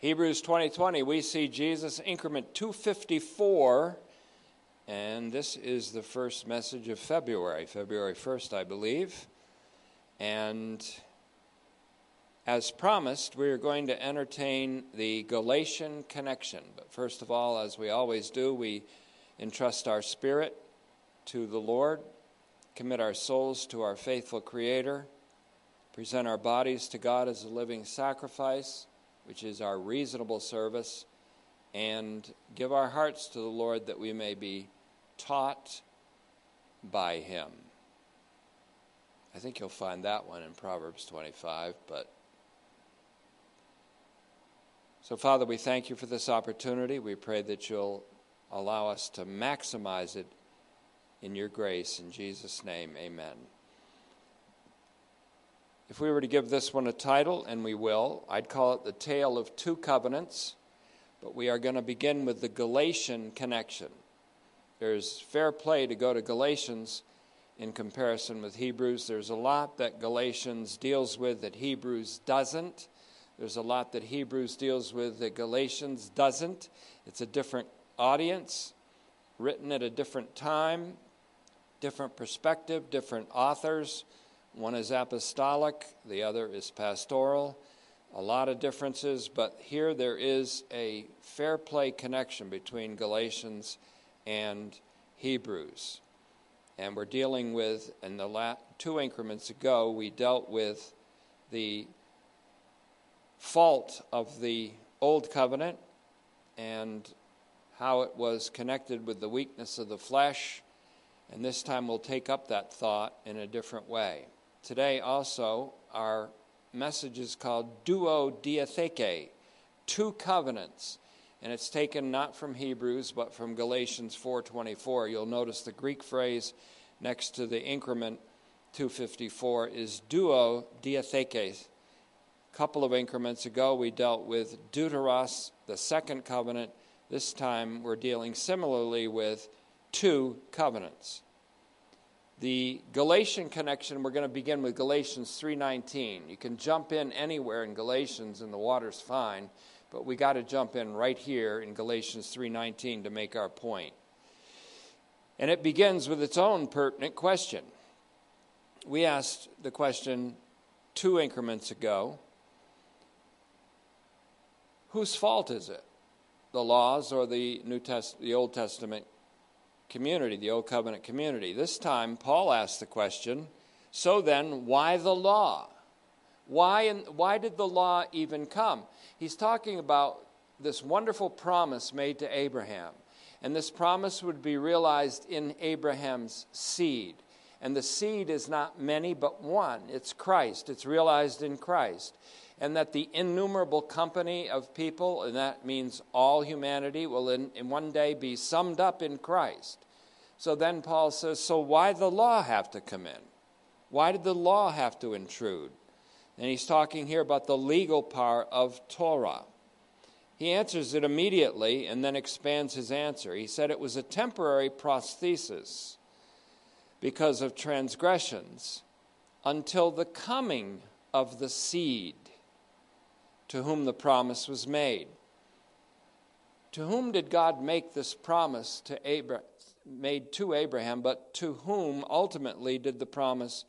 Hebrews 2020, we see Jesus increment 254, and this is the first message of February, February 1st, I believe. And as promised, we are going to entertain the Galatian connection. But first of all, as we always do, we entrust our spirit to the Lord, commit our souls to our faithful Creator, present our bodies to God as a living sacrifice which is our reasonable service, and give our hearts to the Lord that we may be taught by Him. I think you'll find that one in Proverbs 25, but. So, Father, we thank you for this opportunity. We pray that you'll allow us to maximize it in your grace. In Jesus' name, amen. If we were to give this one a title, and we will, I'd call it The Tale of Two Covenants, but we are going to begin with the Galatian connection. There's fair play to go to Galatians in comparison with Hebrews. There's a lot that Galatians deals with that Hebrews doesn't. There's a lot that Hebrews deals with that Galatians doesn't. It's a different audience, written at a different time, different perspective, different authors. One is apostolic, the other is pastoral. A lot of differences, but here there is a fair play connection between Galatians and Hebrews. And we're dealing with, in the last two increments ago, we dealt with the fault of the old covenant and how it was connected with the weakness of the flesh. And this time we'll take up that thought in a different way. Today also, our message is called Duo Diatheke, two covenants. And it's taken not from Hebrews, but from Galatians 4.24. You'll notice the Greek phrase next to the increment 254 is duo diatheke. A couple of increments ago, we dealt with deuteros, the second covenant. This time, we're dealing similarly with two covenants. The Galatian connection, we're going to begin with Galatians 3:19. You can jump in anywhere in Galatians and the water's fine, but we got to jump in right here in Galatians 3:19 to make our point. And it begins with its own pertinent question. We asked the question two increments ago. Whose fault is it? The laws or the New Test- the Old Testament community, the Old Covenant community. This time, Paul asks the question so then, why the law? Why, why did the law even come? He's talking about this wonderful promise made to Abraham. And this promise would be realized in Abraham's seed. And the seed is not many, but one. It's Christ. It's realized in Christ. And that the innumerable company of people, and that means all humanity, will in, in one day be summed up in Christ. So then Paul says, So why the law have to come in? Why did the law have to intrude? And he's talking here about the legal part of Torah. He answers it immediately and then expands his answer. He said it was a temporary prosthesis because of transgressions until the coming of the seed to whom the promise was made. To whom did God make this promise to made to Abraham, but to whom ultimately did the promise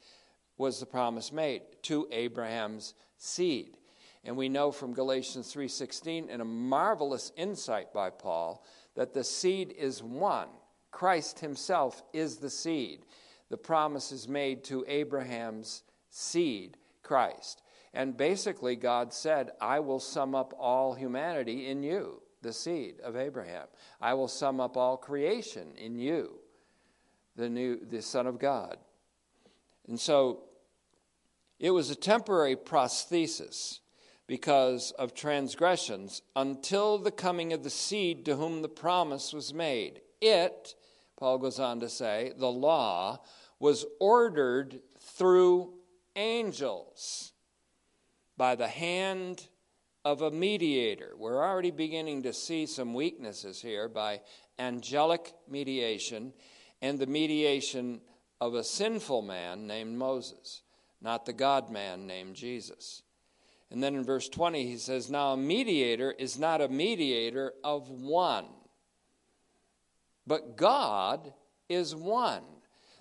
was the promise made? To Abraham's seed. And we know from Galatians 3:16 in a marvelous insight by Paul that the seed is one. Christ himself is the seed. The promise is made to Abraham's seed, Christ. And basically God said, "I will sum up all humanity in you." the seed of Abraham. I will sum up all creation in you, the new the Son of God. And so it was a temporary prosthesis because of transgressions until the coming of the seed to whom the promise was made. It, Paul goes on to say, the law was ordered through angels by the hand of a mediator. We're already beginning to see some weaknesses here by angelic mediation and the mediation of a sinful man named Moses, not the God man named Jesus. And then in verse 20, he says, Now a mediator is not a mediator of one, but God is one.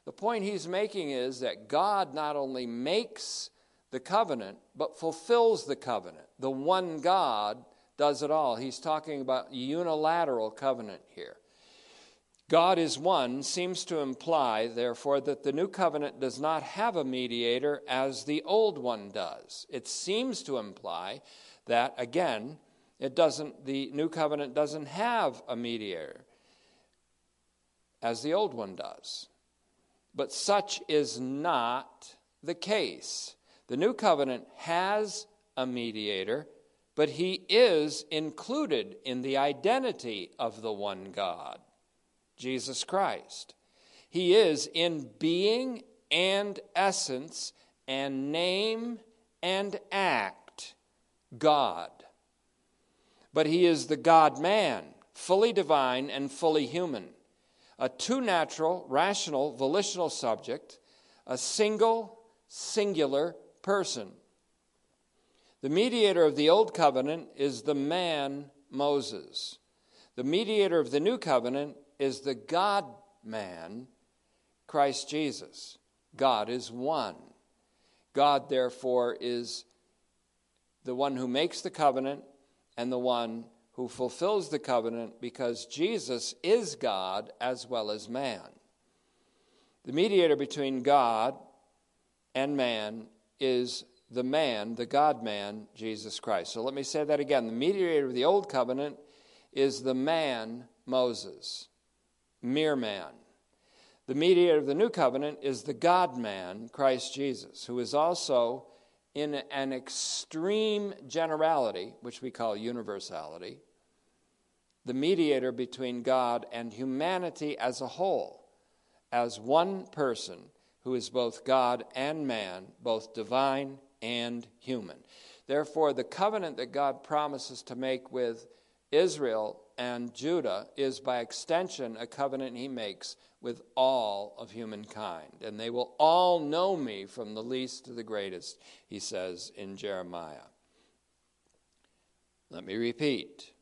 The point he's making is that God not only makes the covenant, but fulfills the covenant. The one God does it all. He's talking about unilateral covenant here. God is one seems to imply, therefore, that the new covenant does not have a mediator as the old one does. It seems to imply that, again, it doesn't, the new covenant doesn't have a mediator as the old one does. But such is not the case. The new covenant has a mediator, but he is included in the identity of the one God, Jesus Christ. He is in being and essence and name and act God. But he is the God man, fully divine and fully human, a two natural, rational, volitional subject, a single, singular person. The mediator of the Old Covenant is the man Moses. The mediator of the New Covenant is the God man, Christ Jesus. God is one. God, therefore, is the one who makes the covenant and the one who fulfills the covenant because Jesus is God as well as man. The mediator between God and man is the man, the God man, Jesus Christ. So let me say that again. The mediator of the old covenant is the man, Moses, mere man. The mediator of the new covenant is the God man, Christ Jesus, who is also in an extreme generality, which we call universality, the mediator between God and humanity as a whole, as one person who is both God and man, both divine and human. Therefore, the covenant that God promises to make with Israel and Judah is by extension a covenant he makes with all of humankind. And they will all know me from the least to the greatest, he says in Jeremiah. Let me repeat.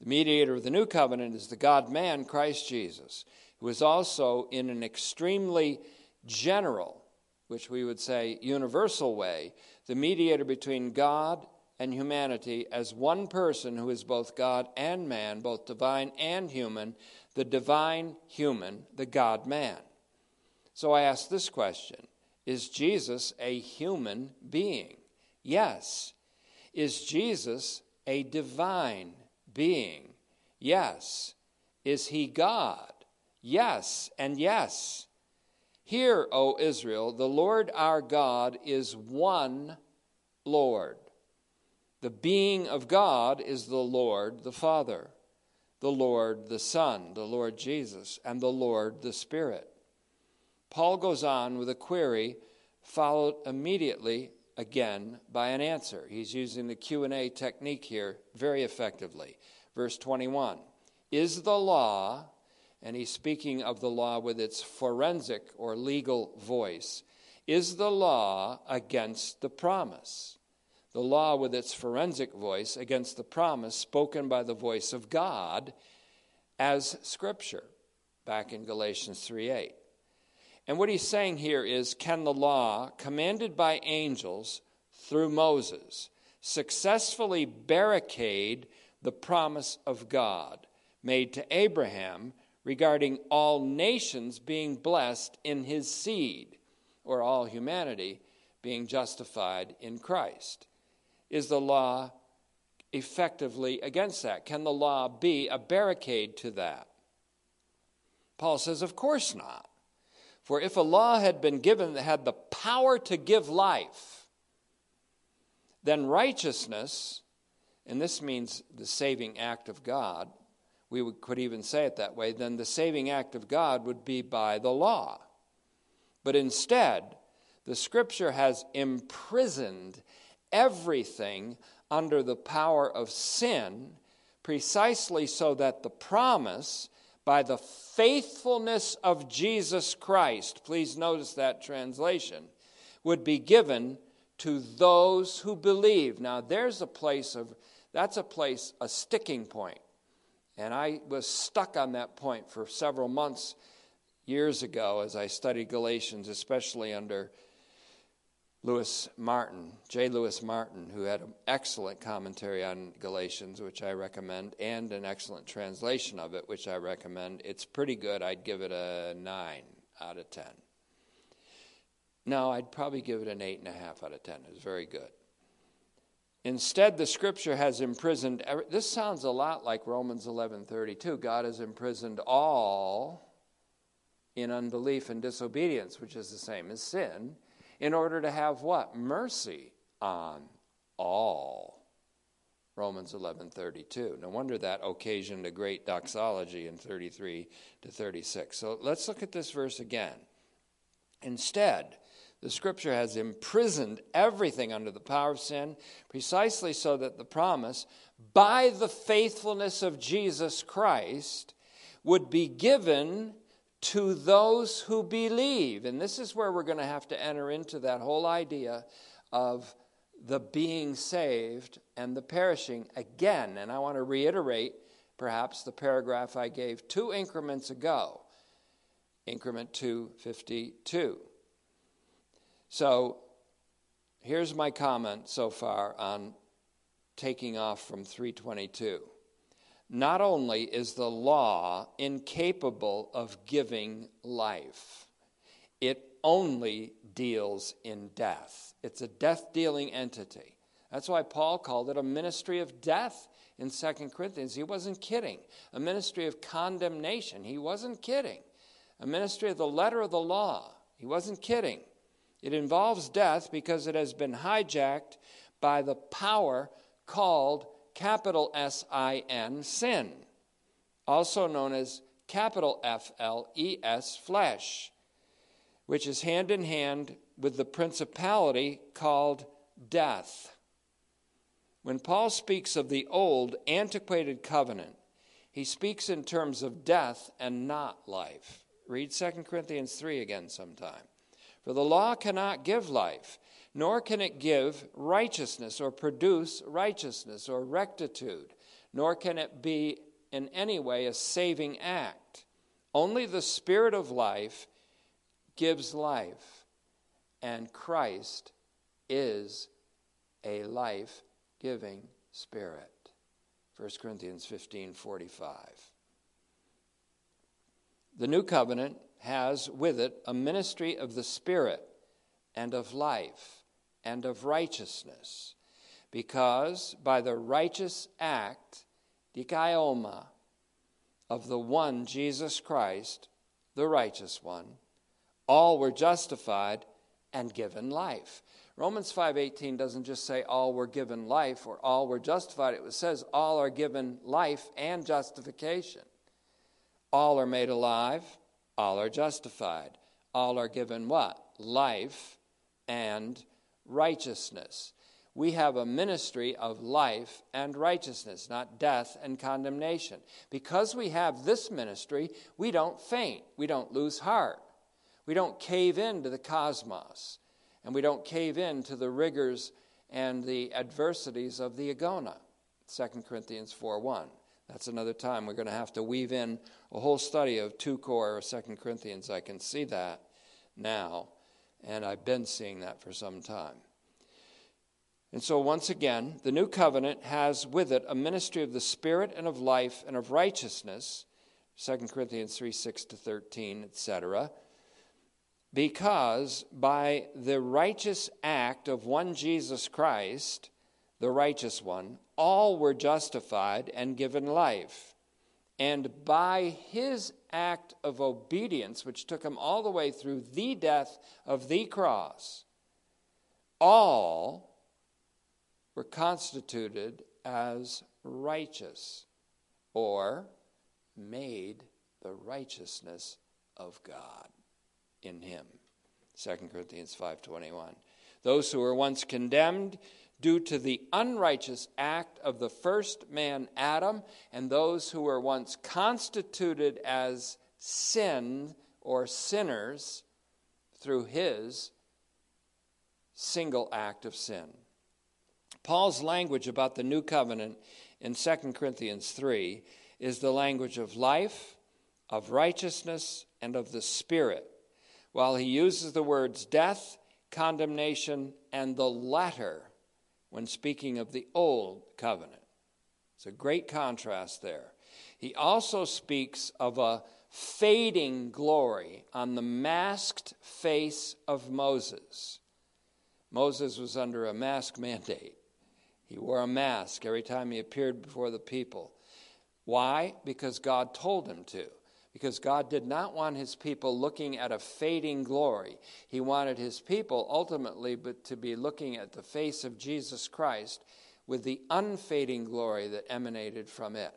The mediator of the new covenant is the God man, Christ Jesus, who is also in an extremely general, which we would say universal way, the mediator between God and humanity as one person who is both God and man, both divine and human, the divine human, the God man. So I ask this question Is Jesus a human being? Yes. Is Jesus a divine being? Yes. Is he God? Yes, and yes. Hear, O Israel, the Lord our God is one Lord. The being of God is the Lord the Father, the Lord the Son, the Lord Jesus, and the Lord the Spirit. Paul goes on with a query followed immediately again by an answer. He's using the Q&A technique here very effectively. Verse 21. Is the law and he's speaking of the law with its forensic or legal voice. Is the law against the promise? The law with its forensic voice against the promise spoken by the voice of God as Scripture, back in Galatians 3 8. And what he's saying here is can the law, commanded by angels through Moses, successfully barricade the promise of God made to Abraham regarding all nations being blessed in his seed, or all humanity being justified in Christ. Is the law effectively against that? Can the law be a barricade to that? Paul says, Of course not. For if a law had been given that had the power to give life, then righteousness, and this means the saving act of God, we would, could even say it that way, then the saving act of God would be by the law. But instead, the scripture has imprisoned everything under the power of sin, precisely so that the promise, by the faithfulness of Jesus Christ, please notice that translation, would be given to those who believe. Now, there's a place of, that's a place, a sticking point. And I was stuck on that point for several months years ago as I studied Galatians, especially under Louis Martyn, J. Louis Martyn, who had an excellent commentary on Galatians, which I recommend, and an excellent translation of it, which I recommend. It's pretty good. I'd give it a 9 out of 10. No, I'd probably give it an 8.5 out of 10. It's very good. Instead, the scripture has imprisoned. Every, this sounds a lot like Romans 11:32. God has imprisoned all in unbelief and disobedience, which is the same as sin, in order to have what? Mercy on all. Romans 11:32. No wonder that occasioned a great doxology in 33 to 36. So let's look at this verse again. Instead, the scripture has imprisoned everything under the power of sin, precisely so that the promise, by the faithfulness of Jesus Christ, would be given to those who believe. And this is where we're going to have to enter into that whole idea of the being saved and the perishing again. And I want to reiterate perhaps the paragraph I gave two increments ago, increment 252. So here's my comment so far on taking off from 322. Not only is the law incapable of giving life, it only deals in death. It's a death dealing entity. That's why Paul called it a ministry of death in 2 Corinthians. He wasn't kidding. A ministry of condemnation. He wasn't kidding. A ministry of the letter of the law. He wasn't kidding. It involves death because it has been hijacked by the power called capital S I N, sin, also known as capital F L E S, flesh, which is hand in hand with the principality called death. When Paul speaks of the old, antiquated covenant, he speaks in terms of death and not life. Read 2 Corinthians 3 again sometime. For the law cannot give life, nor can it give righteousness or produce righteousness or rectitude, nor can it be in any way a saving act. Only the Spirit of life gives life, and Christ is a life giving Spirit. 1 Corinthians 15 45. The new covenant has with it a ministry of the Spirit and of life and of righteousness, because by the righteous act, dikaioma, of the one Jesus Christ, the righteous one, all were justified and given life. Romans 5:18 doesn't just say all were given life or all were justified. It says all are given life and justification. All are made alive all are justified. All are given what? Life and righteousness. We have a ministry of life and righteousness, not death and condemnation. Because we have this ministry, we don't faint, we don't lose heart, we don't cave in to the cosmos, and we don't cave in to the rigors and the adversities of the agona. 2 Corinthians 4 1. That's another time we're going to have to weave in a whole study of 2 Cor or 2 Corinthians. I can see that now, and I've been seeing that for some time. And so, once again, the new covenant has with it a ministry of the Spirit and of life and of righteousness, 2 Corinthians 3 6 to 13, etc. Because by the righteous act of one Jesus Christ, the righteous one, all were justified and given life. And by his act of obedience, which took him all the way through the death of the cross, all were constituted as righteous or made the righteousness of God in him 2 corinthians 5.21 those who were once condemned due to the unrighteous act of the first man, Adam, and those who were once constituted as sin or sinners through his single act of sin. Paul's language about the new covenant in 2 Corinthians 3 is the language of life, of righteousness, and of the Spirit, while he uses the words death, condemnation, and the latter when speaking of the old covenant. It's a great contrast there. He also speaks of a fading glory on the masked face of Moses. Moses was under a mask mandate. He wore a mask every time he appeared before the people. Why? Because God told him to. Because God did not want his people looking at a fading glory. He wanted his people ultimately but to be looking at the face of Jesus Christ with the unfading glory that emanated from it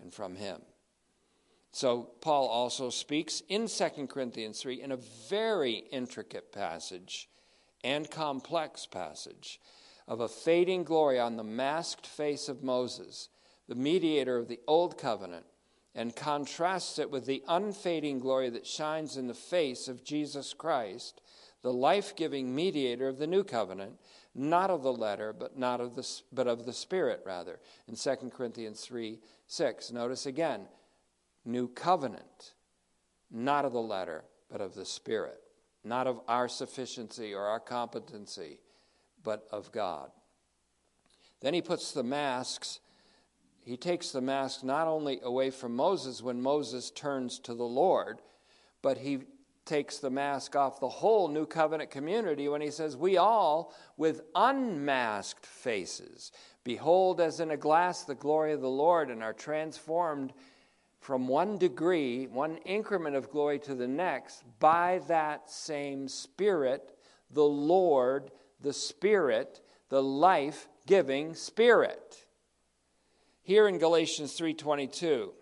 and from him. So Paul also speaks in 2 Corinthians 3 in a very intricate passage and complex passage of a fading glory on the masked face of Moses, the mediator of the old covenant, and contrasts it with the unfading glory that shines in the face of Jesus Christ, the life-giving mediator of the new covenant, not of the letter, but not of the but of the spirit rather. In 2 Corinthians 3, 6. Notice again, new covenant, not of the letter, but of the spirit. Not of our sufficiency or our competency, but of God. Then he puts the masks, he takes the mask not only away from Moses when Moses turns to the Lord, but he takes the mask off the whole new covenant community when he says, We all, with unmasked faces, behold as in a glass the glory of the Lord, and are transformed from one degree, one increment of glory to the next, by that same Spirit, the Lord, the Spirit, the life giving Spirit. Here in Galatians 3:22,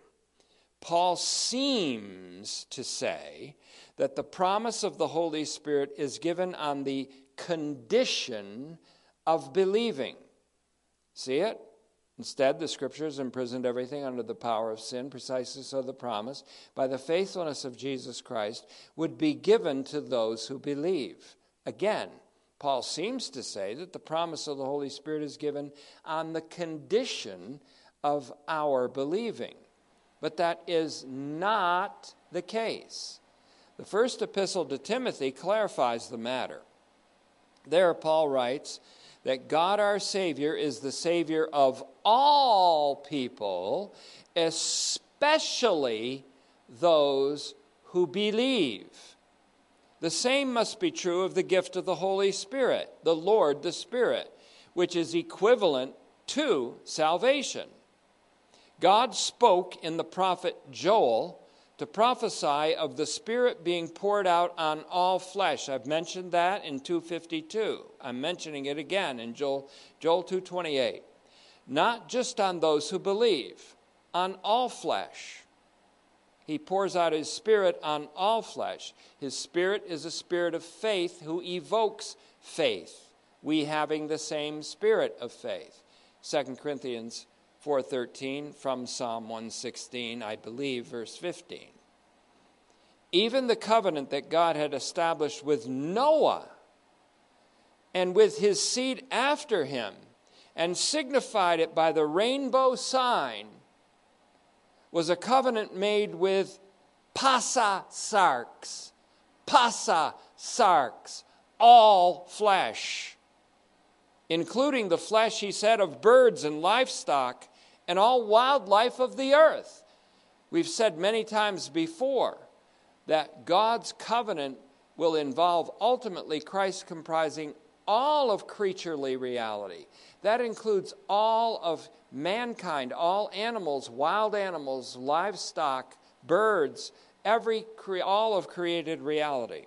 Paul seems to say that the promise of the Holy Spirit is given on the condition of believing. See it? Instead, the scriptures imprisoned everything under the power of sin, precisely so the promise, by the faithfulness of Jesus Christ, would be given to those who believe. Again, Paul seems to say that the promise of the Holy Spirit is given on the condition of our believing. But that is not the case. The first epistle to Timothy clarifies the matter. There, Paul writes that God our Savior is the Savior of all people, especially those who believe. The same must be true of the gift of the Holy Spirit, the Lord the Spirit, which is equivalent to salvation. God spoke in the prophet Joel to prophesy of the Spirit being poured out on all flesh. I've mentioned that in 252. I'm mentioning it again in Joel, Joel 228. Not just on those who believe, on all flesh. He pours out his spirit on all flesh. His spirit is a spirit of faith who evokes faith. We having the same spirit of faith. 2 Corinthians 4:13 from Psalm 116, I believe verse 15. Even the covenant that God had established with Noah and with his seed after him and signified it by the rainbow sign was a covenant made with pasa sarx, pasa sarx, all flesh, including the flesh, he said, of birds and livestock and all wildlife of the earth. We've said many times before that God's covenant will involve ultimately Christ comprising all of creaturely reality. That includes all of mankind, all animals, wild animals, livestock, birds, every all of created reality.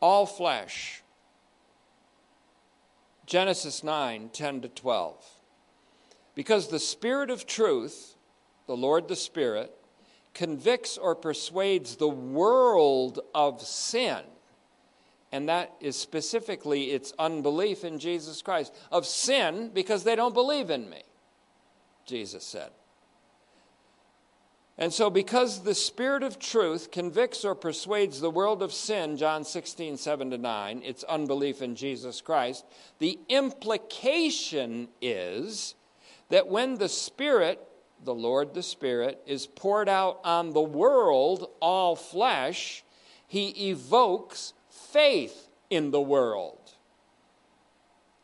All flesh. Genesis 9, 10 to 12. Because the Spirit of truth, the Lord the Spirit, convicts or persuades the world of sin and that is specifically its unbelief in Jesus Christ, of sin because they don't believe in me, Jesus said. And so, because the Spirit of truth convicts or persuades the world of sin, John 16, 7 to 9, it's unbelief in Jesus Christ, the implication is that when the Spirit, the Lord the Spirit, is poured out on the world, all flesh, he evokes faith in the world.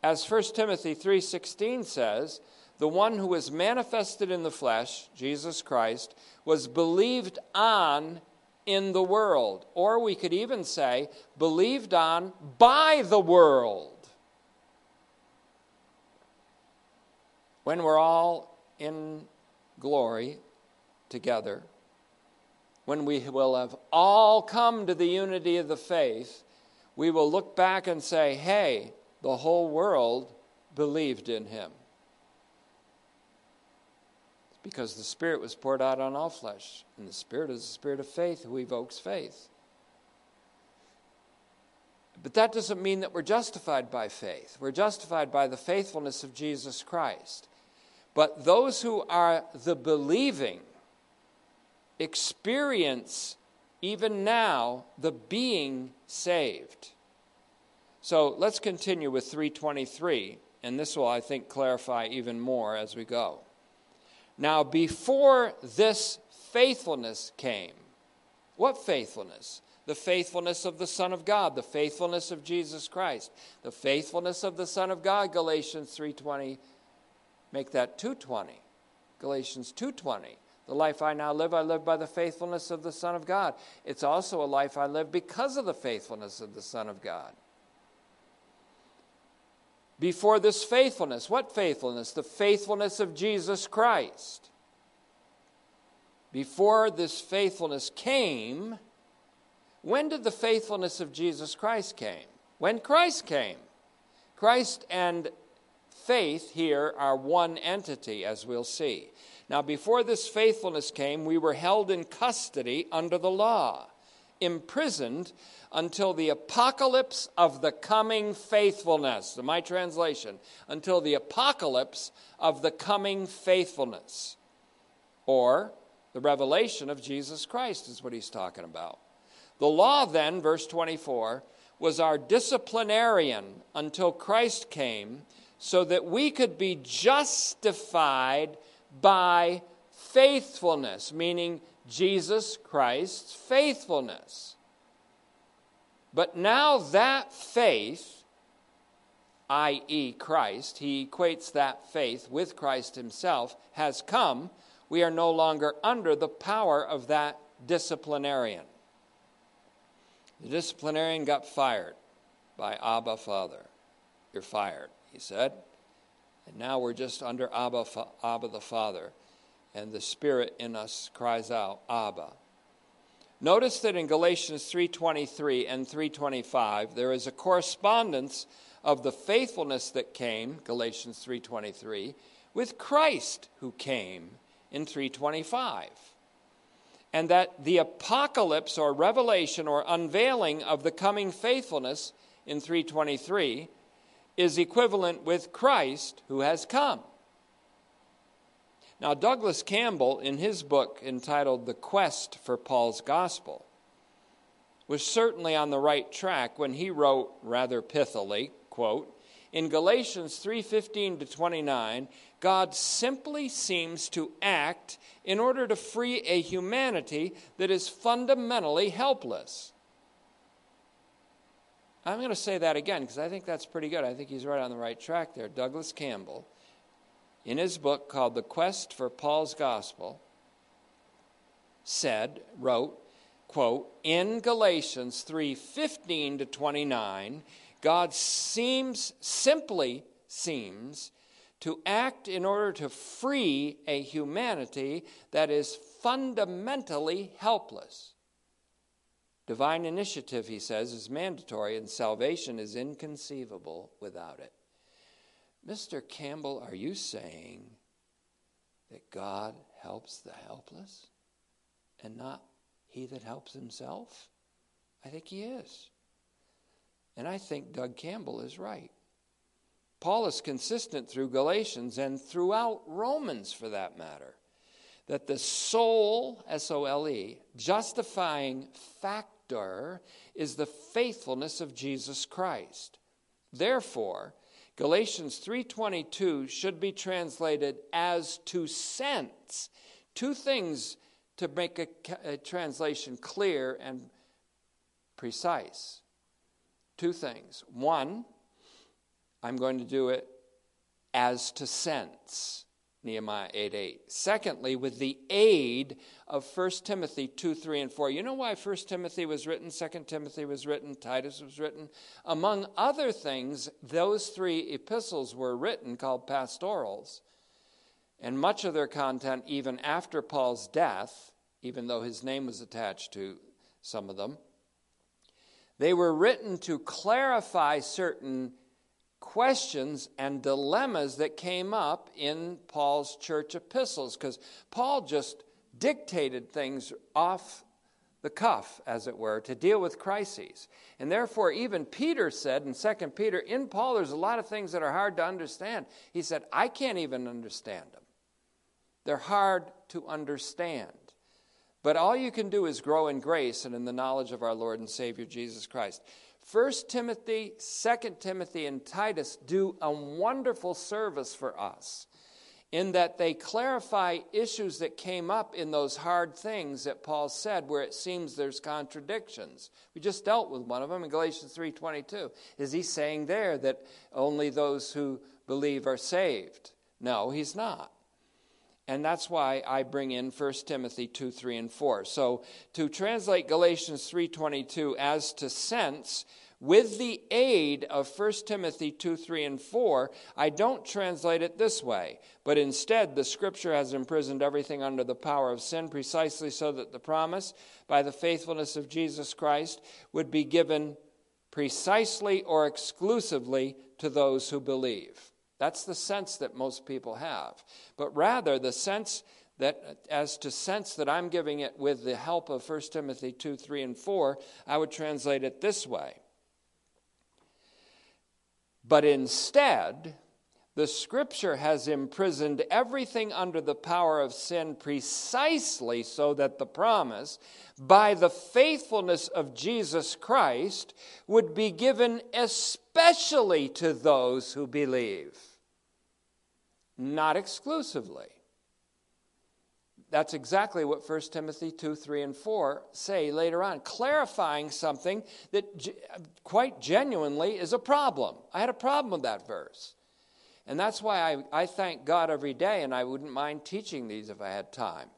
As 1 Timothy 3:16 says, the one who was manifested in the flesh, Jesus Christ, was believed on in the world. Or we could even say, believed on by the world. When we're all in glory together, when we will have all come to the unity of the faith, we will look back and say, hey, the whole world believed in him because the Spirit was poured out on all flesh. And the Spirit is the Spirit of faith who evokes faith. But that doesn't mean that we're justified by faith. We're justified by the faithfulness of Jesus Christ. But those who are the believing experience, even now, the being saved. So let's continue with 323, and this will, I think, clarify even more as we go. Now, before this faithfulness came, what faithfulness? The faithfulness of the Son of God, the faithfulness of Jesus Christ, the faithfulness of the Son of God, Galatians 3:20. Make that 220. Galatians 2:20. The life I now live, I live by the faithfulness of the Son of God. It's also a life I live because of the faithfulness of the Son of God before this faithfulness. What faithfulness? The faithfulness of Jesus Christ. Before this faithfulness came, when did the faithfulness of Jesus Christ came? When Christ came. Christ and faith here are one entity, as we'll see. Now, before this faithfulness came, we were held in custody under the law, imprisoned until the apocalypse of the coming faithfulness. My translation, until the apocalypse of the coming faithfulness. Or the revelation of Jesus Christ is what he's talking about. The law, then, verse 24, was our disciplinarian until Christ came so that we could be justified by faithfulness, meaning Jesus Christ's faithfulness. But now that faith, i.e., Christ, he equates that faith with Christ himself, has come, we are no longer under the power of that disciplinarian. The disciplinarian got fired by Abba Father. You're fired, he said. And now we're just under Abba, Abba the Father. And the Spirit in us cries out, Abba. Notice that in Galatians 3:23 and 3:25 there is a correspondence of the faithfulness that came, Galatians 3:23, with Christ who came in 325. And that the apocalypse or revelation or unveiling of the coming faithfulness in 323 is equivalent with Christ who has come. Now, Douglas Campbell, in his book entitled The Quest for Paul's Gospel, was certainly on the right track when he wrote rather pithily, quote, in Galatians 3:15 to 29, God simply seems to act in order to free a humanity that is fundamentally helpless. I'm going to say that again because I think that's pretty good. I think he's right on the right track there. Douglas Campbell in his book called The Quest for Paul's Gospel, said, wrote, quote, in Galatians 3 15 to 29, God seems, simply seems, to act in order to free a humanity that is fundamentally helpless. Divine initiative, he says, is mandatory, and salvation is inconceivable without it. Mr. Campbell, are you saying that God helps the helpless and not he that helps himself? I think he is. And I think Doug Campbell is right. Paul is consistent through Galatians and throughout Romans for that matter that the sole, S O L E, justifying factor is the faithfulness of Jesus Christ. Therefore, Galatians 3:22 should be translated as to sense. Two things to make a, a, translation clear and precise. Two things. One, I'm going to do it as to sense. Nehemiah 8 8. Secondly, with the aid of 1 Timothy 2 3 and 4. You know why 1 Timothy was written, 2 Timothy was written, Titus was written? Among other things, those three epistles were written called pastorals. And much of their content, even after Paul's death, even though his name was attached to some of them, they were written to clarify certain questions and dilemmas that came up in Paul's church epistles because Paul just dictated things off the cuff, as it were, to deal with crises. And therefore, even Peter said in 2 Peter, in Paul, there's a lot of things that are hard to understand. He said, I can't even understand them. They're hard to understand. But all you can do is grow in grace and in the knowledge of our Lord and Savior Jesus Christ. 1 Timothy, 2 Timothy, and Titus do a wonderful service for us in that they clarify issues that came up in those hard things that Paul said where it seems there's contradictions. We just dealt with one of them in Galatians 3:22. Is he saying there that only those who believe are saved? No, he's not. And that's why I bring in 1 Timothy 2, 3, and 4. So to translate Galatians 3.22 as to sense, with the aid of 1 Timothy 2, 3, and 4, I don't translate it this way, but instead the scripture has imprisoned everything under the power of sin precisely so that the promise, by the faithfulness of Jesus Christ, would be given precisely or exclusively to those who believe. That's the sense that most people have. But rather, the sense that, as to sense that I'm giving it with the help of 1 Timothy 2, 3, and 4, I would translate it this way. But instead, the scripture has imprisoned everything under the power of sin precisely so that the promise, by the faithfulness of Jesus Christ, would be given especially to those who believe not exclusively. That's exactly what 1 Timothy 2, 3, and 4 say later on, clarifying something that quite genuinely is a problem. I had a problem with that verse. And that's why I, I thank God every day, and I wouldn't mind teaching these if I had time.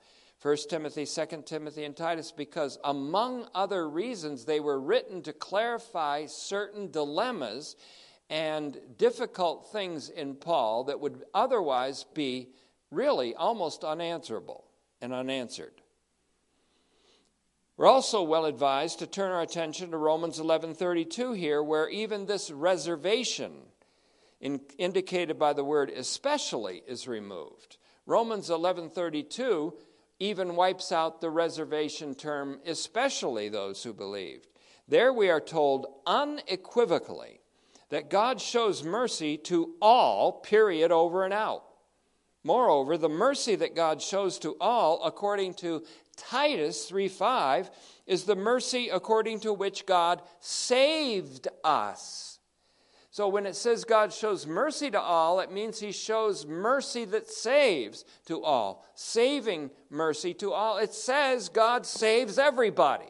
1 Timothy, 2 Timothy, and Titus, because among other reasons, they were written to clarify certain dilemmas and difficult things in Paul that would otherwise be really almost unanswerable and unanswered. We're also well advised to turn our attention to Romans 11:32 here where even this reservation in, indicated by the word especially is removed. Romans 11:32 even wipes out the reservation term especially those who believed. There we are told unequivocally that God shows mercy to all, period, over and out. Moreover, the mercy that God shows to all, according to Titus 3:5, is the mercy according to which God saved us. So when it says God shows mercy to all, it means he shows mercy that saves to all, saving mercy to all. It says God saves everybody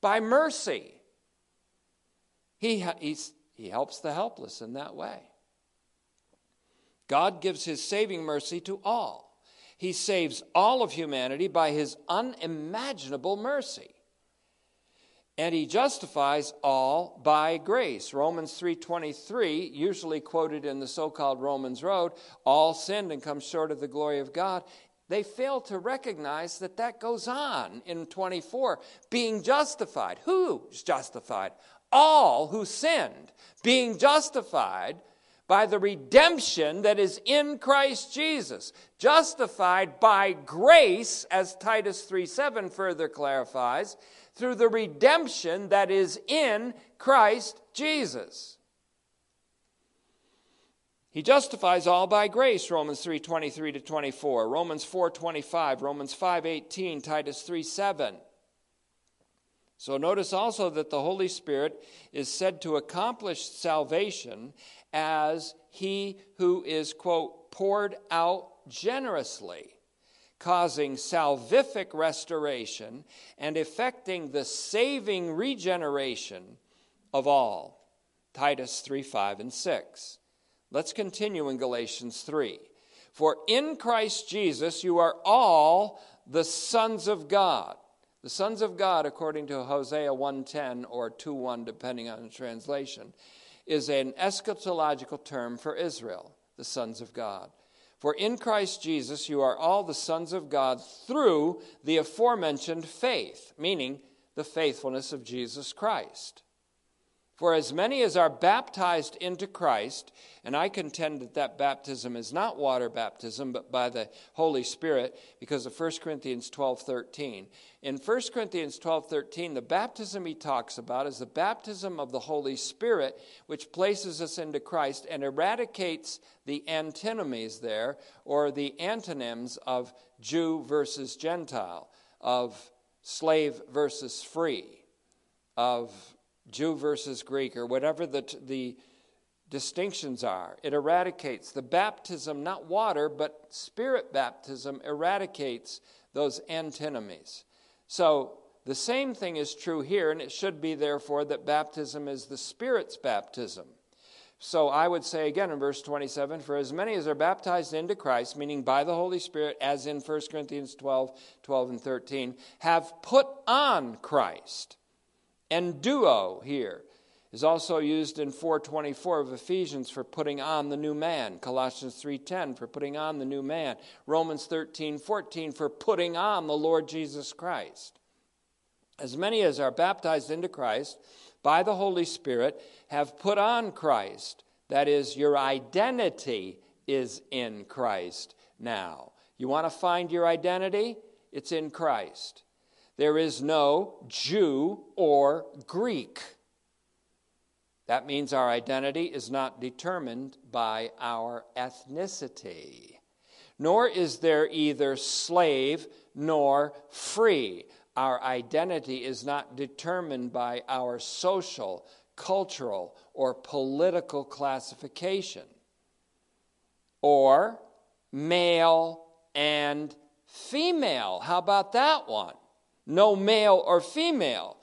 by mercy. He, he helps the helpless in that way. God gives his saving mercy to all. He saves all of humanity by his unimaginable mercy. And he justifies all by grace. Romans 3:23, usually quoted in the so-called Romans road, all sinned and come short of the glory of God. They fail to recognize that that goes on in 24, being justified. Who's justified? all who sinned, being justified by the redemption that is in Christ Jesus, justified by grace, as Titus 3 7 further clarifies, through the redemption that is in Christ Jesus. He justifies all by grace, Romans 3:23 to 24, Romans 4:25, Romans 5:18, Titus 3 7. So notice also that the Holy Spirit is said to accomplish salvation as he who is quote poured out generously, causing salvific restoration and effecting the saving regeneration of all. Titus 3 5 and 6. Let's continue in Galatians 3. For in Christ Jesus you are all the sons of God. The sons of God, according to Hosea 1:10 or 2:1, depending on the translation, is an eschatological term for Israel, the sons of God. For in Christ Jesus you are all the sons of God through the aforementioned faith, meaning the faithfulness of Jesus Christ. For as many as are baptized into Christ, and I contend that that baptism is not water baptism, but by the Holy Spirit, because of 1 Corinthians 12 13. In 1 Corinthians 12 13, the baptism he talks about is the baptism of the Holy Spirit, which places us into Christ and eradicates the antinomies there, or the antonyms of Jew versus Gentile, of slave versus free, of Jew versus Greek, or whatever the, the distinctions are. It eradicates the baptism, not water, but spirit baptism eradicates those antinomies. So the same thing is true here, and it should be, therefore, that baptism is the Spirit's baptism. So I would say again in verse 27 For as many as are baptized into Christ, meaning by the Holy Spirit, as in 1 Corinthians 12, 12 and 13, have put on Christ. Enduo here is also used in 424 of Ephesians for putting on the new man, Colossians 3:10 for putting on the new man, Romans 13:14 for putting on the Lord Jesus Christ. As many as are baptized into Christ by the Holy Spirit have put on Christ. That is your identity is in Christ now. You want to find your identity? It's in Christ. There is no Jew or Greek. That means our identity is not determined by our ethnicity. Nor is there either slave nor free. Our identity is not determined by our social, cultural, or political classification. Or male and female. How about that one? No male or female.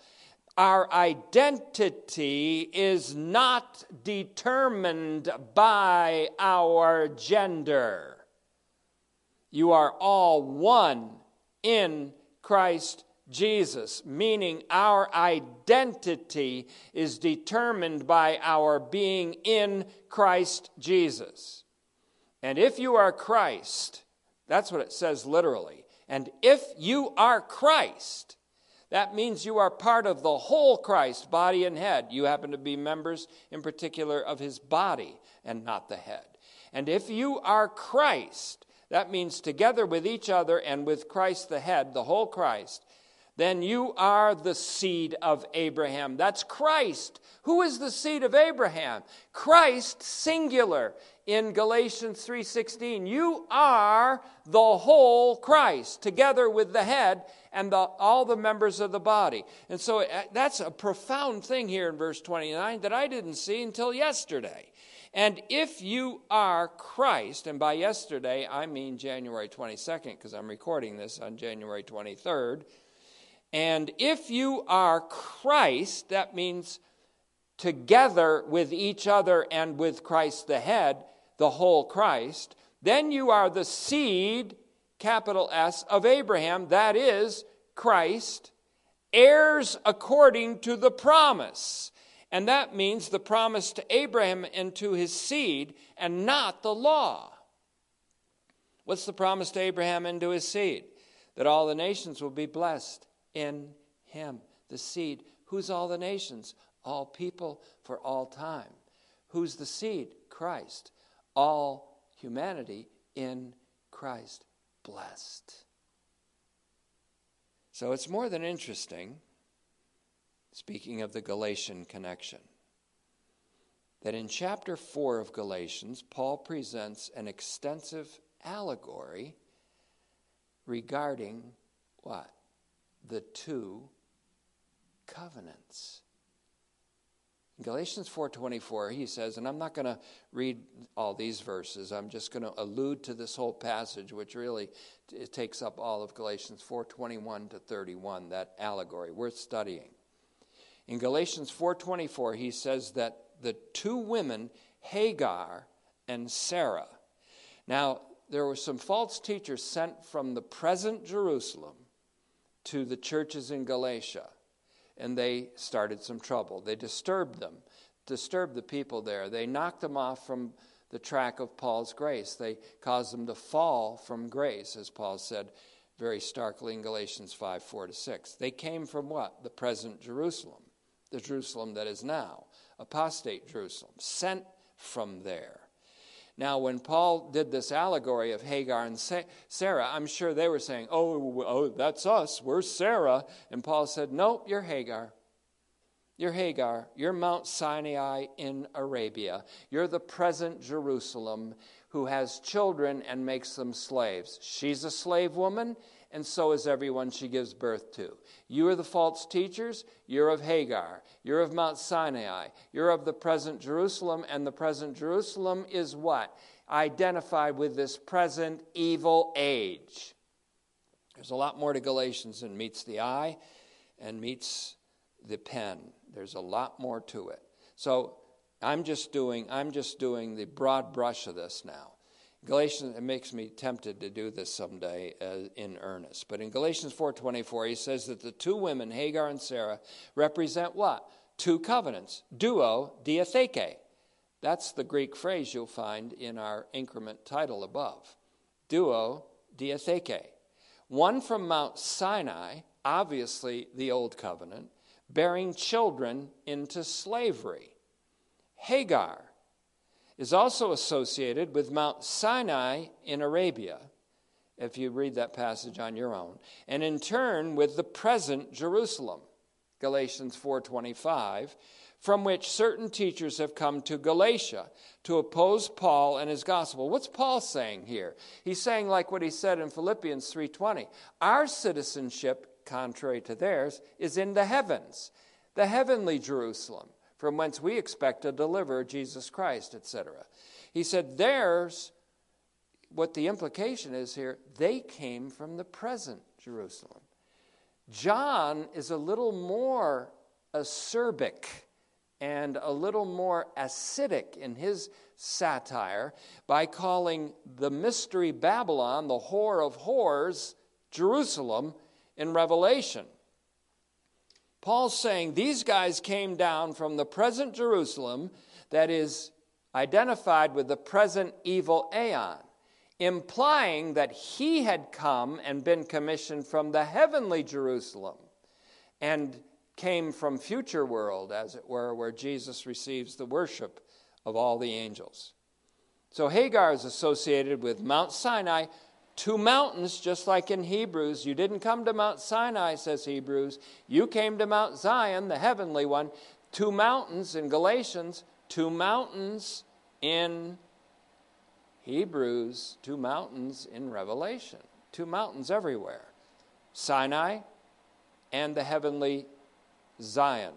Our identity is not determined by our gender. You are all one in Christ Jesus, meaning our identity is determined by our being in Christ Jesus. And if you are Christ, that's what it says literally. And if you are Christ, that means you are part of the whole Christ, body and head. You happen to be members, in particular, of his body and not the head. And if you are Christ, that means together with each other and with Christ the head, the whole Christ, then you are the seed of Abraham. That's Christ. Who is the seed of Abraham? Christ singular in Galatians 3:16. You are the whole Christ together with the head and the, all the members of the body. And so uh, that's a profound thing here in verse 29 that I didn't see until yesterday. And if you are Christ, and by yesterday I mean January 22nd because I'm recording this on January 23rd, and if you are Christ, that means together with each other and with Christ the head, the whole Christ, then you are the seed, capital S, of Abraham, that is Christ, heirs according to the promise. And that means the promise to Abraham and to his seed, and not the law. What's the promise to Abraham and to his seed? That all the nations will be blessed in him, the seed. Who's all the nations? All people for all time. Who's the seed? Christ. All humanity in Christ. Blessed. So it's more than interesting, speaking of the Galatian connection. that in chapter 4 of Galatians, Paul presents an extensive allegory regarding what? The two covenants. In Galatians 4:24 he says, and I'm not going to read all these verses. I'm just going to allude to this whole passage which really it takes up all of Galatians 4:21 to 31, that allegory worth studying. In Galatians 4:24 he says that the two women Hagar and Sarah. Now, there were some false teachers sent from the present Jerusalem to the churches in Galatia and they started some trouble. They disturbed them, disturbed the people there. They knocked them off from the track of Paul's grace. They caused them to fall from grace, as Paul said very starkly in Galatians 5 4 to 6. They came from what? The present Jerusalem, the Jerusalem that is now, apostate Jerusalem, sent from there. Now, when Paul did this allegory of Hagar and Sarah, I'm sure they were saying, oh, oh, that's us. We're Sarah. And Paul said, Nope, you're Hagar. You're Hagar. You're Mount Sinai in Arabia. You're the present Jerusalem who has children and makes them slaves. She's a slave woman, and so is everyone she gives birth to. You are the false teachers. You're of Hagar. You're of Mount Sinai. You're of the present Jerusalem, and the present Jerusalem is what? Identified with this present evil age. There's a lot more to Galatians than meets the eye and meets the pen. There's a lot more to it. So I'm just doing I'm just doing the broad brush of this now. Galatians, it makes me tempted to do this someday uh, in earnest. But in Galatians 4.24, he says that the two women, Hagar and Sarah, represent what? Two covenants. Duo diatheke. That's the Greek phrase you'll find in our increment title above. Duo diatheke. One from Mount Sinai, obviously the Old Covenant, bearing children into slavery. Hagar, is also associated with Mount Sinai in Arabia, if you read that passage on your own, and in turn with the present Jerusalem, Galatians 4:25, from which certain teachers have come to Galatia to oppose Paul and his gospel. What's Paul saying here? He's saying like what he said in Philippians 3:20. Our citizenship, contrary to theirs, is in the heavens, the heavenly Jerusalem from whence we expect to deliver Jesus Christ, etc. He said, There's what the implication is here, they came from the present Jerusalem. John is a little more acerbic and a little more acidic in his satire by calling the mystery Babylon, the whore of whores, Jerusalem in Revelation. Paul's saying these guys came down from the present Jerusalem that is identified with the present evil aeon, implying that he had come and been commissioned from the heavenly Jerusalem and came from future world as it were where Jesus receives the worship of all the angels. So Hagar is associated with Mount Sinai, two mountains, just like in Hebrews. You didn't come to Mount Sinai, says Hebrews. You came to Mount Zion, the heavenly one. Two mountains in Galatians, two mountains in Hebrews, two mountains in Revelation, two mountains everywhere Sinai and the heavenly Zion.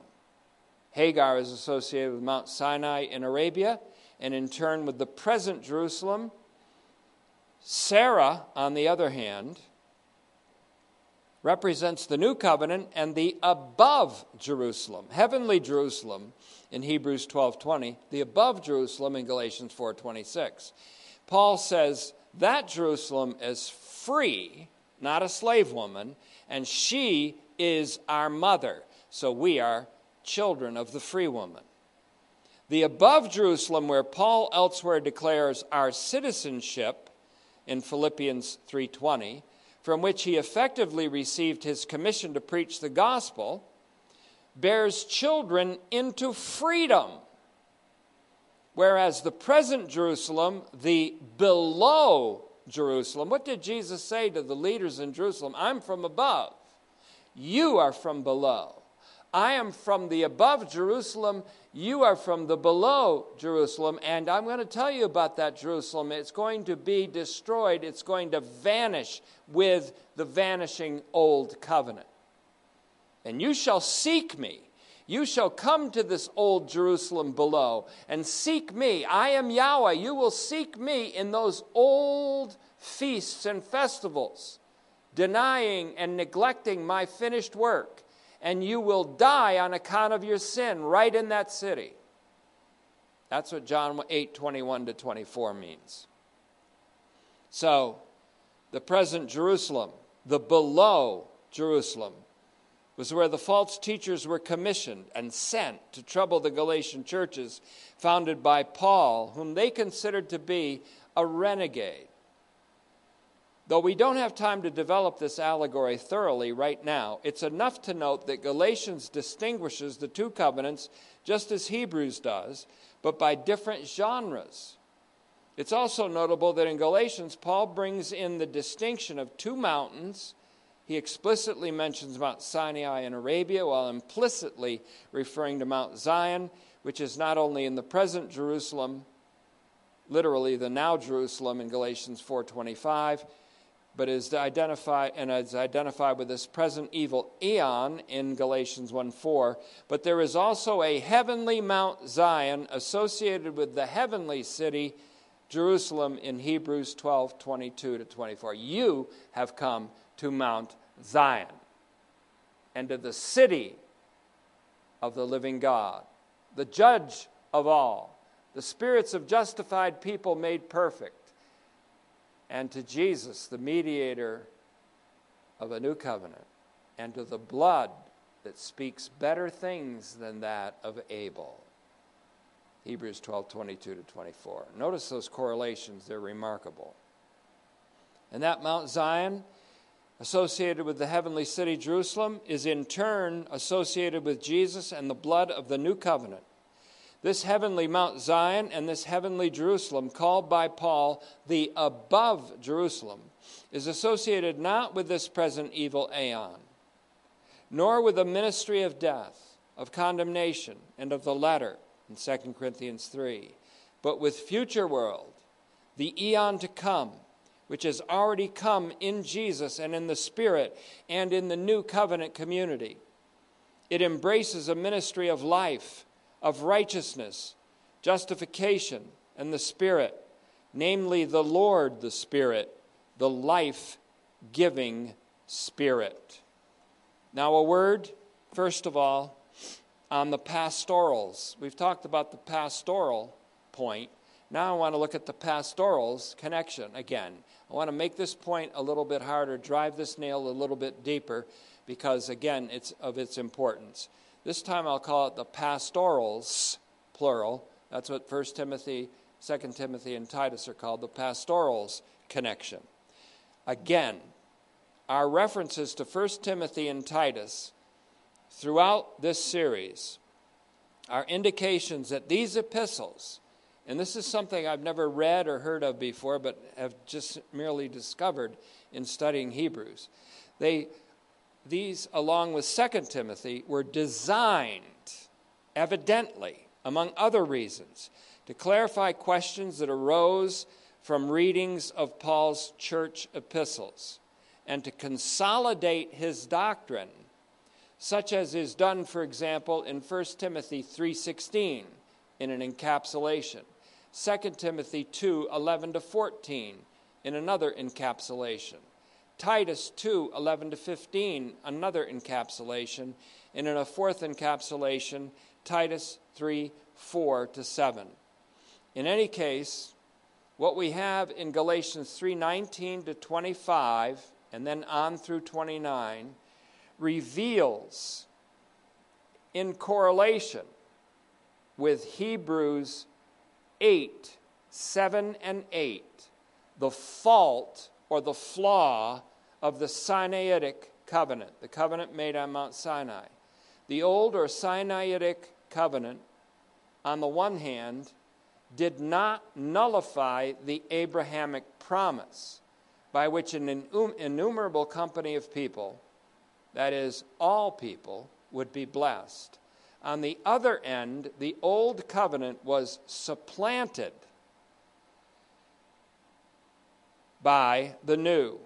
Hagar is associated with Mount Sinai in Arabia, and in turn with the present Jerusalem Sarah, on the other hand, represents the new covenant and the above Jerusalem, heavenly Jerusalem in Hebrews 12:20, the above Jerusalem in Galatians 4:26. Paul says that Jerusalem is free, not a slave woman, and she is our mother. So we are children of the free woman. The above Jerusalem where Paul elsewhere declares our citizenship in Philippians 3:20, from which he effectively received his commission to preach the gospel, bears children into freedom. Whereas the present Jerusalem, the below Jerusalem, what did Jesus say to the leaders in Jerusalem? I'm from above. You are from below. I am from the above Jerusalem, you are from the below Jerusalem, and I'm going to tell you about that Jerusalem. It's going to be destroyed, it's going to vanish with the vanishing old covenant. And you shall seek me. You shall come to this old Jerusalem below and seek me. I am Yahweh. You will seek me in those old feasts and festivals, denying and neglecting my finished work and you will die on account of your sin right in that city. That's what John 8 21 to 24 means. So, the present Jerusalem, the below Jerusalem, was where the false teachers were commissioned and sent to trouble the Galatian churches founded by Paul, whom they considered to be a renegade. Though we don't have time to develop this allegory thoroughly right now, it's enough to note that Galatians distinguishes the two covenants just as Hebrews does, but by different genres. It's also notable that in Galatians, Paul brings in the distinction of two mountains. He explicitly mentions Mount Sinai in Arabia while implicitly referring to Mount Zion, which is not only in the present Jerusalem, literally the now Jerusalem in Galatians 4:25, but is identified and is identified with this present evil eon in Galatians 1 4. But there is also a heavenly Mount Zion associated with the heavenly city, Jerusalem, in Hebrews 12 22 to 24. You have come to Mount Zion and to the city of the living God, the judge of all, the spirits of justified people made perfect and to Jesus, the mediator of a new covenant, and to the blood that speaks better things than that of Abel. Hebrews 12 22 to 24. Notice those correlations, they're remarkable. And that Mount Zion, associated with the heavenly city Jerusalem, is in turn associated with Jesus and the blood of the new covenant. This heavenly Mount Zion and this heavenly Jerusalem, called by Paul the above Jerusalem, is associated not with this present evil aeon, nor with the ministry of death, of condemnation, and of the letter in 2 Corinthians 3, but with future world, the eon to come, which has already come in Jesus and in the Spirit and in the new covenant community. It embraces a ministry of life of righteousness, justification, and the Spirit, namely the Lord, the Spirit, the life giving Spirit. Now, a word, first of all, on the pastorals. We've talked about the pastoral point. Now I want to look at the pastorals connection again. I want to make this point a little bit harder, drive this nail a little bit deeper, because again, it's of its importance. This time I'll call it the pastorals, plural. That's what 1 Timothy, 2 Timothy, and Titus are called, the pastorals connection. Again, our references to 1 Timothy and Titus throughout this series are indications that these epistles, and this is something I've never read or heard of before, but have just merely discovered in studying Hebrews, they these, along with 2 Timothy, were designed, evidently, among other reasons, to clarify questions that arose from readings of Paul's church epistles and to consolidate his doctrine such as is done for example in 1 Timothy 3:16 in an encapsulation 2 Timothy 2:11 to 14 in another encapsulation Titus 2 11 to 15, another encapsulation. And in a fourth encapsulation, Titus 3 4 to 7. In any case, what we have in Galatians 3:19 to 25 and then on through 29 reveals in correlation with Hebrews 8 7 and 8 the fault or the flaw of the Sinaitic covenant, the covenant made on Mount Sinai. The old or Sinaitic covenant, on the one hand, did not nullify the Abrahamic promise by which an innumerable company of people, that is, all people, would be blessed. On the other end, the old covenant was supplanted by the new,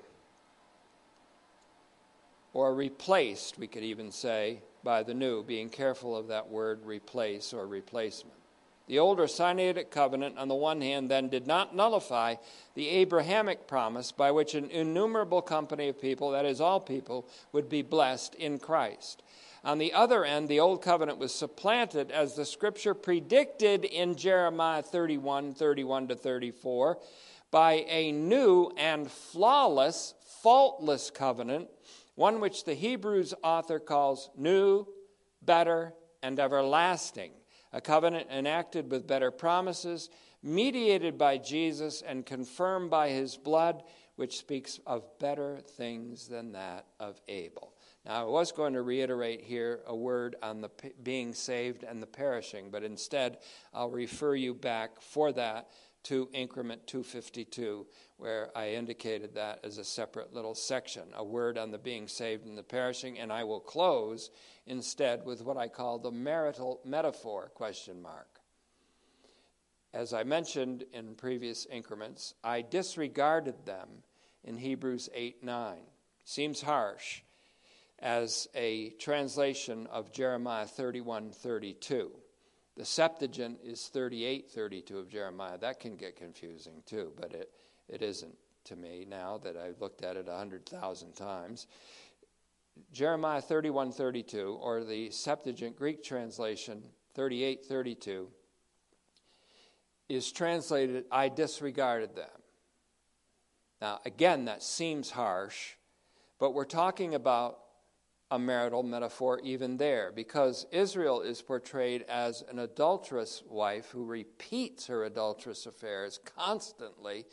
or replaced, we could even say, by the new, being careful of that word replace or replacement. The older Sinaitic covenant, on the one hand, then did not nullify the Abrahamic promise by which an innumerable company of people, that is, all people, would be blessed in Christ. On the other end, the old covenant was supplanted as the scripture predicted in Jeremiah 31 31 to 34 by a new and flawless, faultless covenant, one which the Hebrews author calls new, better, and everlasting a covenant enacted with better promises, mediated by Jesus and confirmed by his blood, which speaks of better things than that of Abel. Now, I was going to reiterate here a word on the being saved and the perishing, but instead I'll refer you back for that to increment 252, where I indicated that as a separate little section, a word on the being saved and the perishing, and I will close instead with what I call the marital metaphor question mark. As I mentioned in previous increments, I disregarded them in Hebrews 8 9. Seems harsh as a translation of Jeremiah 31 32. The Septuagint is 38 32 of Jeremiah. That can get confusing too, but it, it isn't to me now that I've looked at it 100,000 times. Jeremiah 31 32, or the Septuagint Greek translation 38 32, is translated, I disregarded them. Now, again, that seems harsh, but we're talking about a marital metaphor even there because Israel is portrayed as an adulterous wife who repeats her adulterous affairs constantly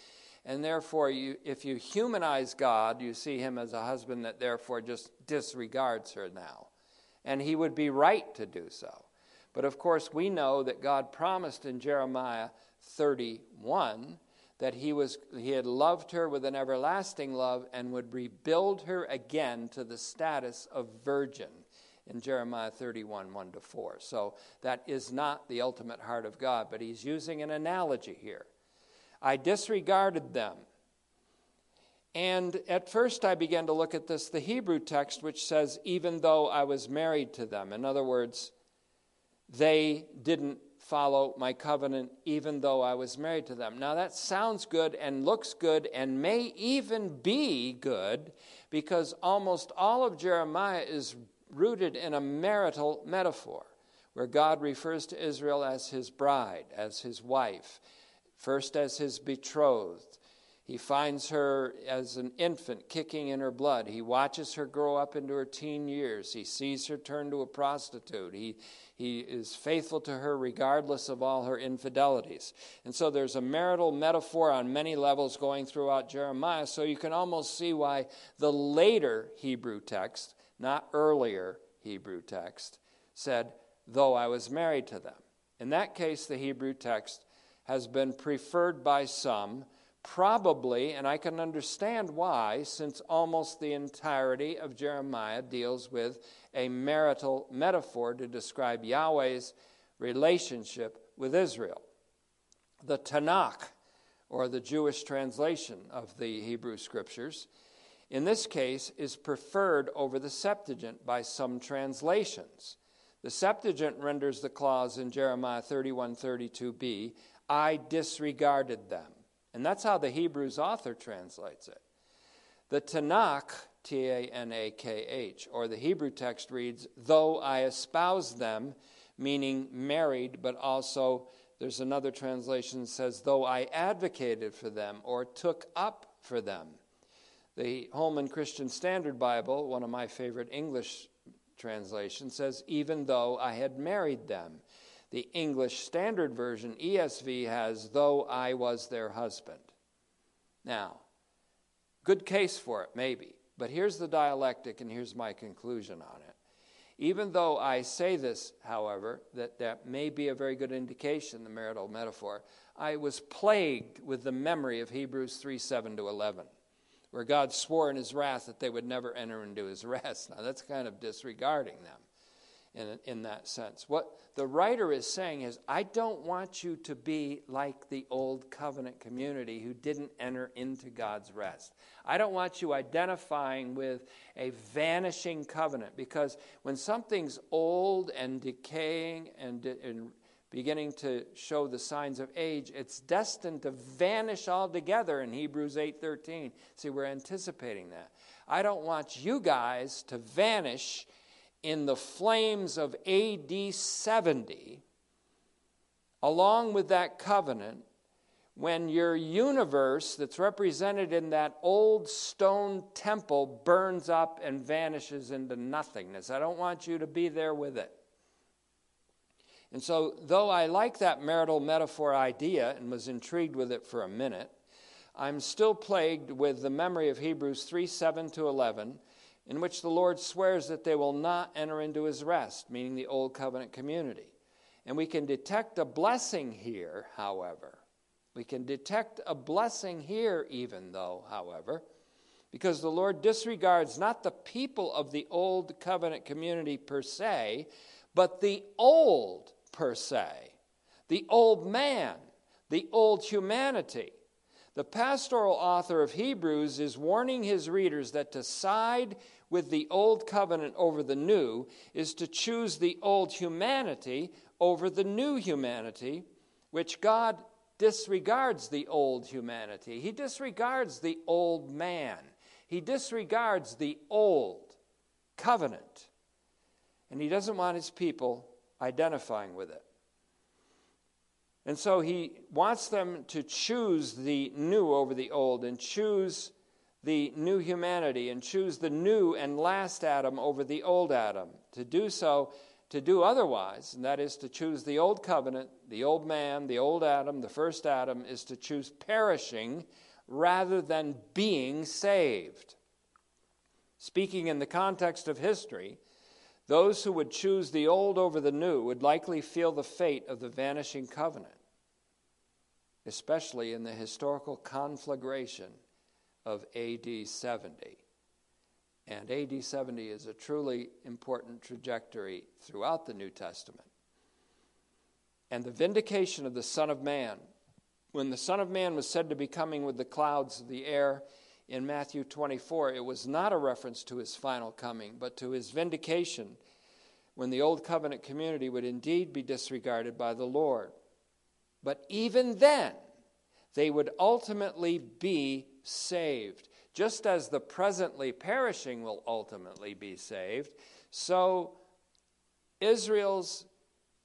and therefore, you, if you humanize God, you see him as a husband that therefore just disregards her now. And he would be right to do so. But of course, we know that God promised in Jeremiah 31 that he, was, he had loved her with an everlasting love and would rebuild her again to the status of virgin in Jeremiah 31 1 to 4. So that is not the ultimate heart of God, but he's using an analogy here. I disregarded them. And at first, I began to look at this, the Hebrew text, which says, even though I was married to them. In other words, they didn't follow my covenant, even though I was married to them. Now, that sounds good and looks good and may even be good because almost all of Jeremiah is rooted in a marital metaphor where God refers to Israel as his bride, as his wife first as his betrothed. He finds her as an infant kicking in her blood. He watches her grow up into her teen years. He sees her turn to a prostitute. He, he is faithful to her regardless of all her infidelities. And so there's a marital metaphor on many levels going throughout Jeremiah. So you can almost see why the later Hebrew text, not earlier Hebrew text, said, Though I was married to them. In that case, the Hebrew text has been preferred by some, probably, and I can understand why, since almost the entirety of Jeremiah deals with a marital metaphor to describe Yahweh's relationship with Israel. The Tanakh, or the Jewish translation of the Hebrew Scriptures, in this case is preferred over the Septuagint by some translations. The Septuagint renders the clause in Jeremiah 31 32b I disregarded them. And that's how the Hebrews author translates it. The Tanakh, T A N A K H, or the Hebrew text reads, though I espoused them, meaning married, but also there's another translation that says, though I advocated for them or took up for them. The Holman Christian Standard Bible, one of my favorite English translations, says, even though I had married them. The English Standard Version, ESV, has, though I was their husband. Now, good case for it, maybe. But here's the dialectic, and here's my conclusion on it. Even though I say this, however, that that may be a very good indication, the marital metaphor, I was plagued with the memory of Hebrews 3 7 to 11, where God swore in his wrath that they would never enter into his rest. Now, that's kind of disregarding them. In, in that sense. What the writer is saying is, I don't want you to be like the old covenant community who didn't enter into God's rest. I don't want you identifying with a vanishing covenant because when something's old and decaying and, and beginning to show the signs of age, it's destined to vanish altogether in Hebrews 8:13. See, we're anticipating that. I don't want you guys to vanish in the flames of AD 70, along with that covenant, when your universe that's represented in that old stone temple burns up and vanishes into nothingness. I don't want you to be there with it. And so, though I like that marital metaphor idea and was intrigued with it for a minute, I'm still plagued with the memory of Hebrews 3 7 to 11 in which the Lord swears that they will not enter into his rest, meaning the old covenant community. And we can detect a blessing here, however. We can detect a blessing here, even though, however, because the Lord disregards not the people of the old covenant community per se, but the old per se, the old man, the old humanity. The pastoral author of Hebrews is warning his readers that to side with the old covenant over the new is to choose the old humanity over the new humanity, which God disregards the old humanity. He disregards the old man. He disregards the old covenant. And he doesn't want his people identifying with it. And so he wants them to choose the new over the old and choose the new humanity and choose the new and last Adam over the old Adam. To do so, to do otherwise, and that is to choose the old covenant, the old man, the old Adam, the first Adam, is to choose perishing rather than being saved. Speaking in the context of history, those who would choose the old over the new would likely feel the fate of the vanishing covenant, especially in the historical conflagration of AD 70. And AD 70 is a truly important trajectory throughout the New Testament. And the vindication of the Son of Man, when the Son of Man was said to be coming with the clouds of the air in Matthew 24, it was not a reference to his final coming, but to his vindication when the old covenant community would indeed be disregarded by the Lord. But even then, they would ultimately be saved. Just as the presently perishing will ultimately be saved, so Israel's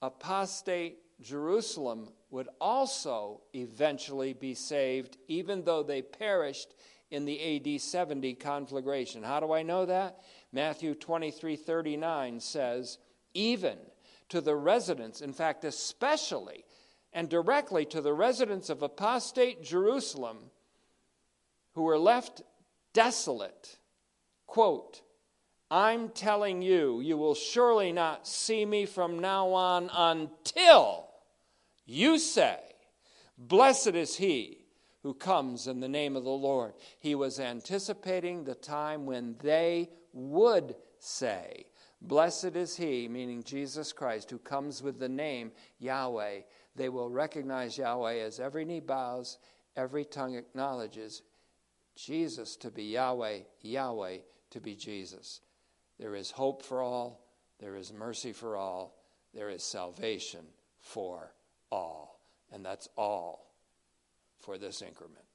apostate Jerusalem would also eventually be saved, even though they perished in the AD 70 conflagration. How do I know that? Matthew 23 39 says, Even to the residents, in fact, especially and directly to the residents of apostate Jerusalem, who were left desolate. Quote, I'm telling you, you will surely not see me from now on until you say, Blessed is he who comes in the name of the Lord. He was anticipating the time when they would say, Blessed is he, meaning Jesus Christ, who comes with the name Yahweh. They will recognize Yahweh as every knee bows, every tongue acknowledges Jesus to be Yahweh, Yahweh to be Jesus. There is hope for all, there is mercy for all, there is salvation for all. And that's all for this increment.